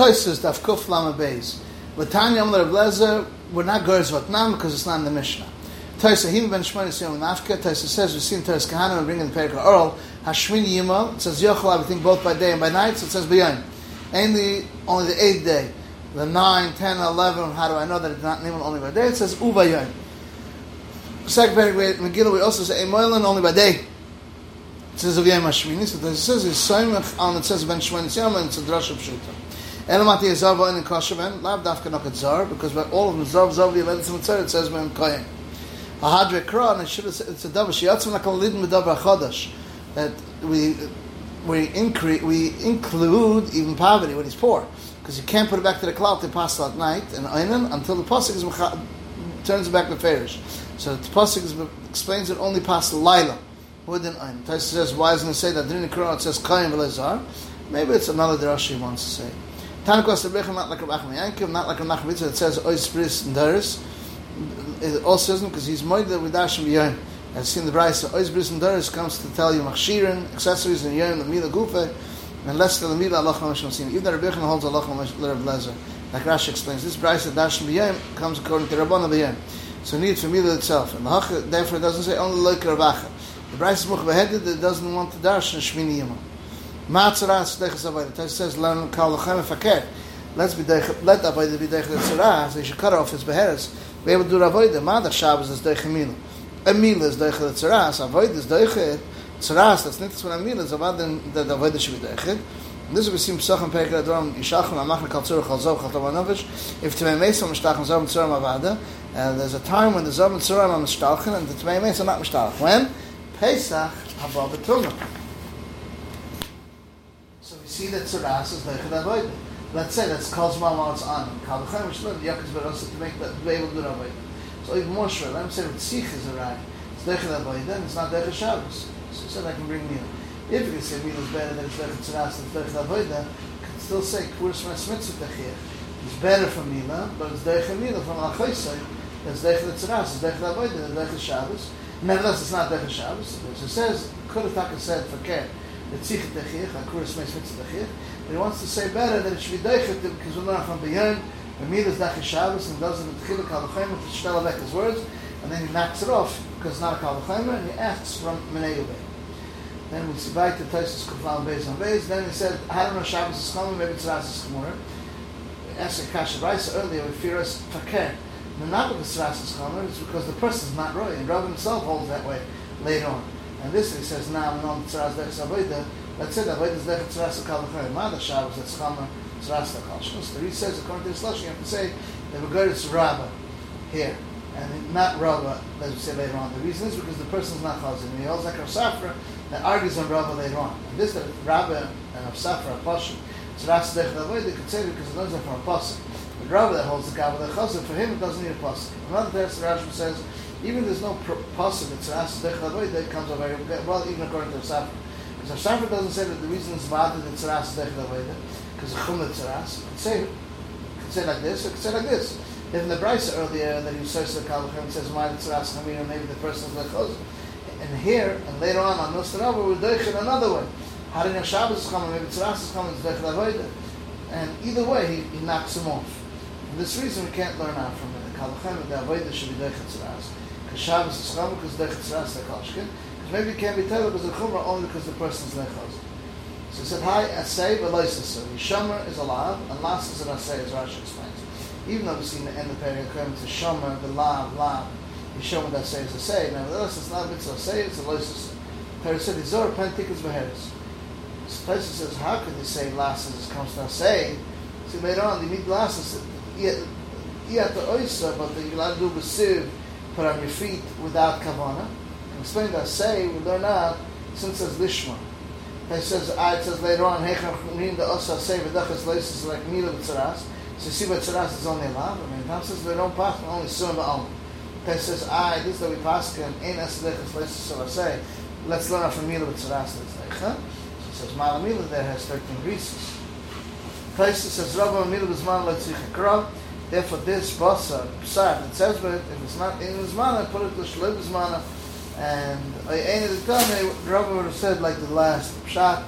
Toises daf kuf lama beis. Latanya Amar Lezer, we're not Gers Vatnam because it's not in the Mishnah. Toisa Him ben Shmonis Yom Nafka. Toisa says we've seen Tois Kahana and bringing the Perika Earl. Hashmini Yima. It says Yochel everything both by day and by night. So it says B'yayim. Only only the eighth day. The 9, 10, 11, how do I know that it's not named only by day? It says Uvayayim. Second Perika Megillah, we also say Emoilan only by day. It says Yom Hashmini. So it says it's Soimach on it says ben Shmonis Yom and it's a Drash of. Elamati Zav in Koshaven, Lav Dafka Nokat because all of them Zav Zav Yeletzim it says Ben Kohen. A Hadre Kra, and it should have, it's a Davar Shiatzim Nakal Lidin Medavar Chodesh, that we we increase we include even poverty when he's poor, because you can't put it back to the cloud to pass at night and Einan until the pasuk is turns it back to Farish. So the pasuk explains it only past Laila, more than Einan. Taisa says, why isn't it say that Quran it says Kohen Velazar? Maybe it's another drash he wants to say. Tanakos Rebecca, not like Rabbi Yankiv, not like Rabbi Mitzvah, it says Ois Bris and Daris. It also says because he's moide with Dashim Yom. I've seen the Bryce, Ois Bris and Daris comes to tell you Machshirin, accessories and Yom, the Mila Gufe, and less than the Mila Allah Mashmasim. Even the Rebecca holds Allah Rav Lezer. Like Rashi explains, this Bryce of Dashim Yom comes according to Rabbana Yom. So need for Mila itself. And the Hach, therefore, doesn't say only like Ravacha. The Bryce is Mukhbeheaded, it doesn't want to dash in Shmini Yom. Matzaras dechas avodah. It says learn kal lachem fakir. Let's be dech let avodah be dech tzara. So you should cut off his beheres. Be able to do avodah. Madach Shabbos is dech mila. A mila is dech tzara. So avodah is dech tzara. That's not what a mila is. Avodah the avodah should be dech. This is see Pesach and Perek Adram Yishachim Amach Kal Tzur Chal Zov Chal Tavanovish. If Tmei Mesa Mishtachin Zov Tzur Mavada, and there's a time when the and Tzur are Mishtachin and the Tmei Mesa not Mishtach. When Pesach Haba B'Tumah. See that Tzaras is Leichad Avodah. Let's say that's while it's on. Kal V'Chem Shlim, Yaakov Berosa to make that, to do Avodah. So even more sure, let me say that Tzich is a rag. It's Leichad Avodah, and it's not Leichad Shabbos. So said I can bring meal. If you can say meal is better than it's Leichad and it's Leichad Avodah, can still say Kuris Mes Mitzvah Techir. It's better for Mila, but it's Leichad Mila from Al Choysay. It's Leichad Tzaras, it's Leichad Avodah, it's Leichad Shabbos. Nevertheless, it's not Leichad Shabbos. So it says, could have Taka said for And he wants to say better that it should be deichet, because we're not from the meal is dach Shabbos, and doesn't the tchila kal v'chayim, to shtel avek his words, and then he knocks it off, because it's not a kal and he asks from menei. Then we see back to Taisus Kuflan Beis on Beis, then he said, I don't know Shabbos is coming, maybe it's Ras is Kamura. Asked Kasha Raisa earlier, we fear us fakir. Not because Ras is coming, it's because the person is not right, and Rav himself holds that way later on. And this he says now non avoida. Let's say avoida is dech tzaras kal v'chayim. Ma the Shabbos that's chama shmos. The Ri says according to the you have to say we're Rabba here and not Rabba. As we say later on. The reason is because the person is not chazin. He holds like Safra that argues on Rabba later on. And this that Rabba and Rav Safra pashim. Tzaras dech could say because it learns from a pasuk. But Rabba that holds the the chazin for him it doesn't need a pasuk. Another text Rashi says even there's no possible it's as the chavoy that comes over well even according to Safra. Because Safra doesn't say that the reason is bad that it's ras the chavoy because chum it's ras could say could say like this or could say like this. If in the Bryce earlier that he says the Kalachem says why it's ras Hamir maybe the person is like and here and later on on Nostranova we're in another way. Harin Shabbos is coming maybe it's ras is coming it's the chavoy and either way he, he knocks him off for this reason we can't learn out from it the Kalachem the Avodah should be doich it's because Shabbos is Chama because the Chetzras the Koshkin. Because maybe it can't be told because the Chumrah only because the person is Lechaz. So he said, Hi, Asay, Veloisasa. Yishomer is alive, and Las is an Asay, as Rashi explains. Even though we see in the end of the period, according to Shomer, the Lav, Lav, Yishomer, that Asay is Asay. Nevertheless, it's not a mitzvah Asay, it's a Loisasa. Perry said, Izor, Pentikas Beheres. So Taisa says, how could they say Las as comes to Asay? See, later on, they meet Las, yeah, the Oisa, but the Yilad do Besiv, put on your feet without kavana. Explain that. Say we learn out since it's lishma. He says, ah, it says later on, Hechach the Osa say v'dachas leisis like mila b'tzaras. So see what tzaras is only allowed. I mean, Tom says they don't pass only surim ba'om. He says, ah, this that we pass can ein leisis so I say. Let's learn from mila b'tzaras. That's like, huh? So he says, Malamila there has 13 reasons. Taisa says, Rabba mila b'zman le'tzicha Therefore, this basa uh, psar it says, but if it's not in his mana, put it to shlev his mana. And any of the time, Rabbi would have said like the last pshat.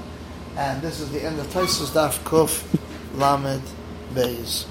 And this is the end of Taisus Daf Kuf Lamed Bays.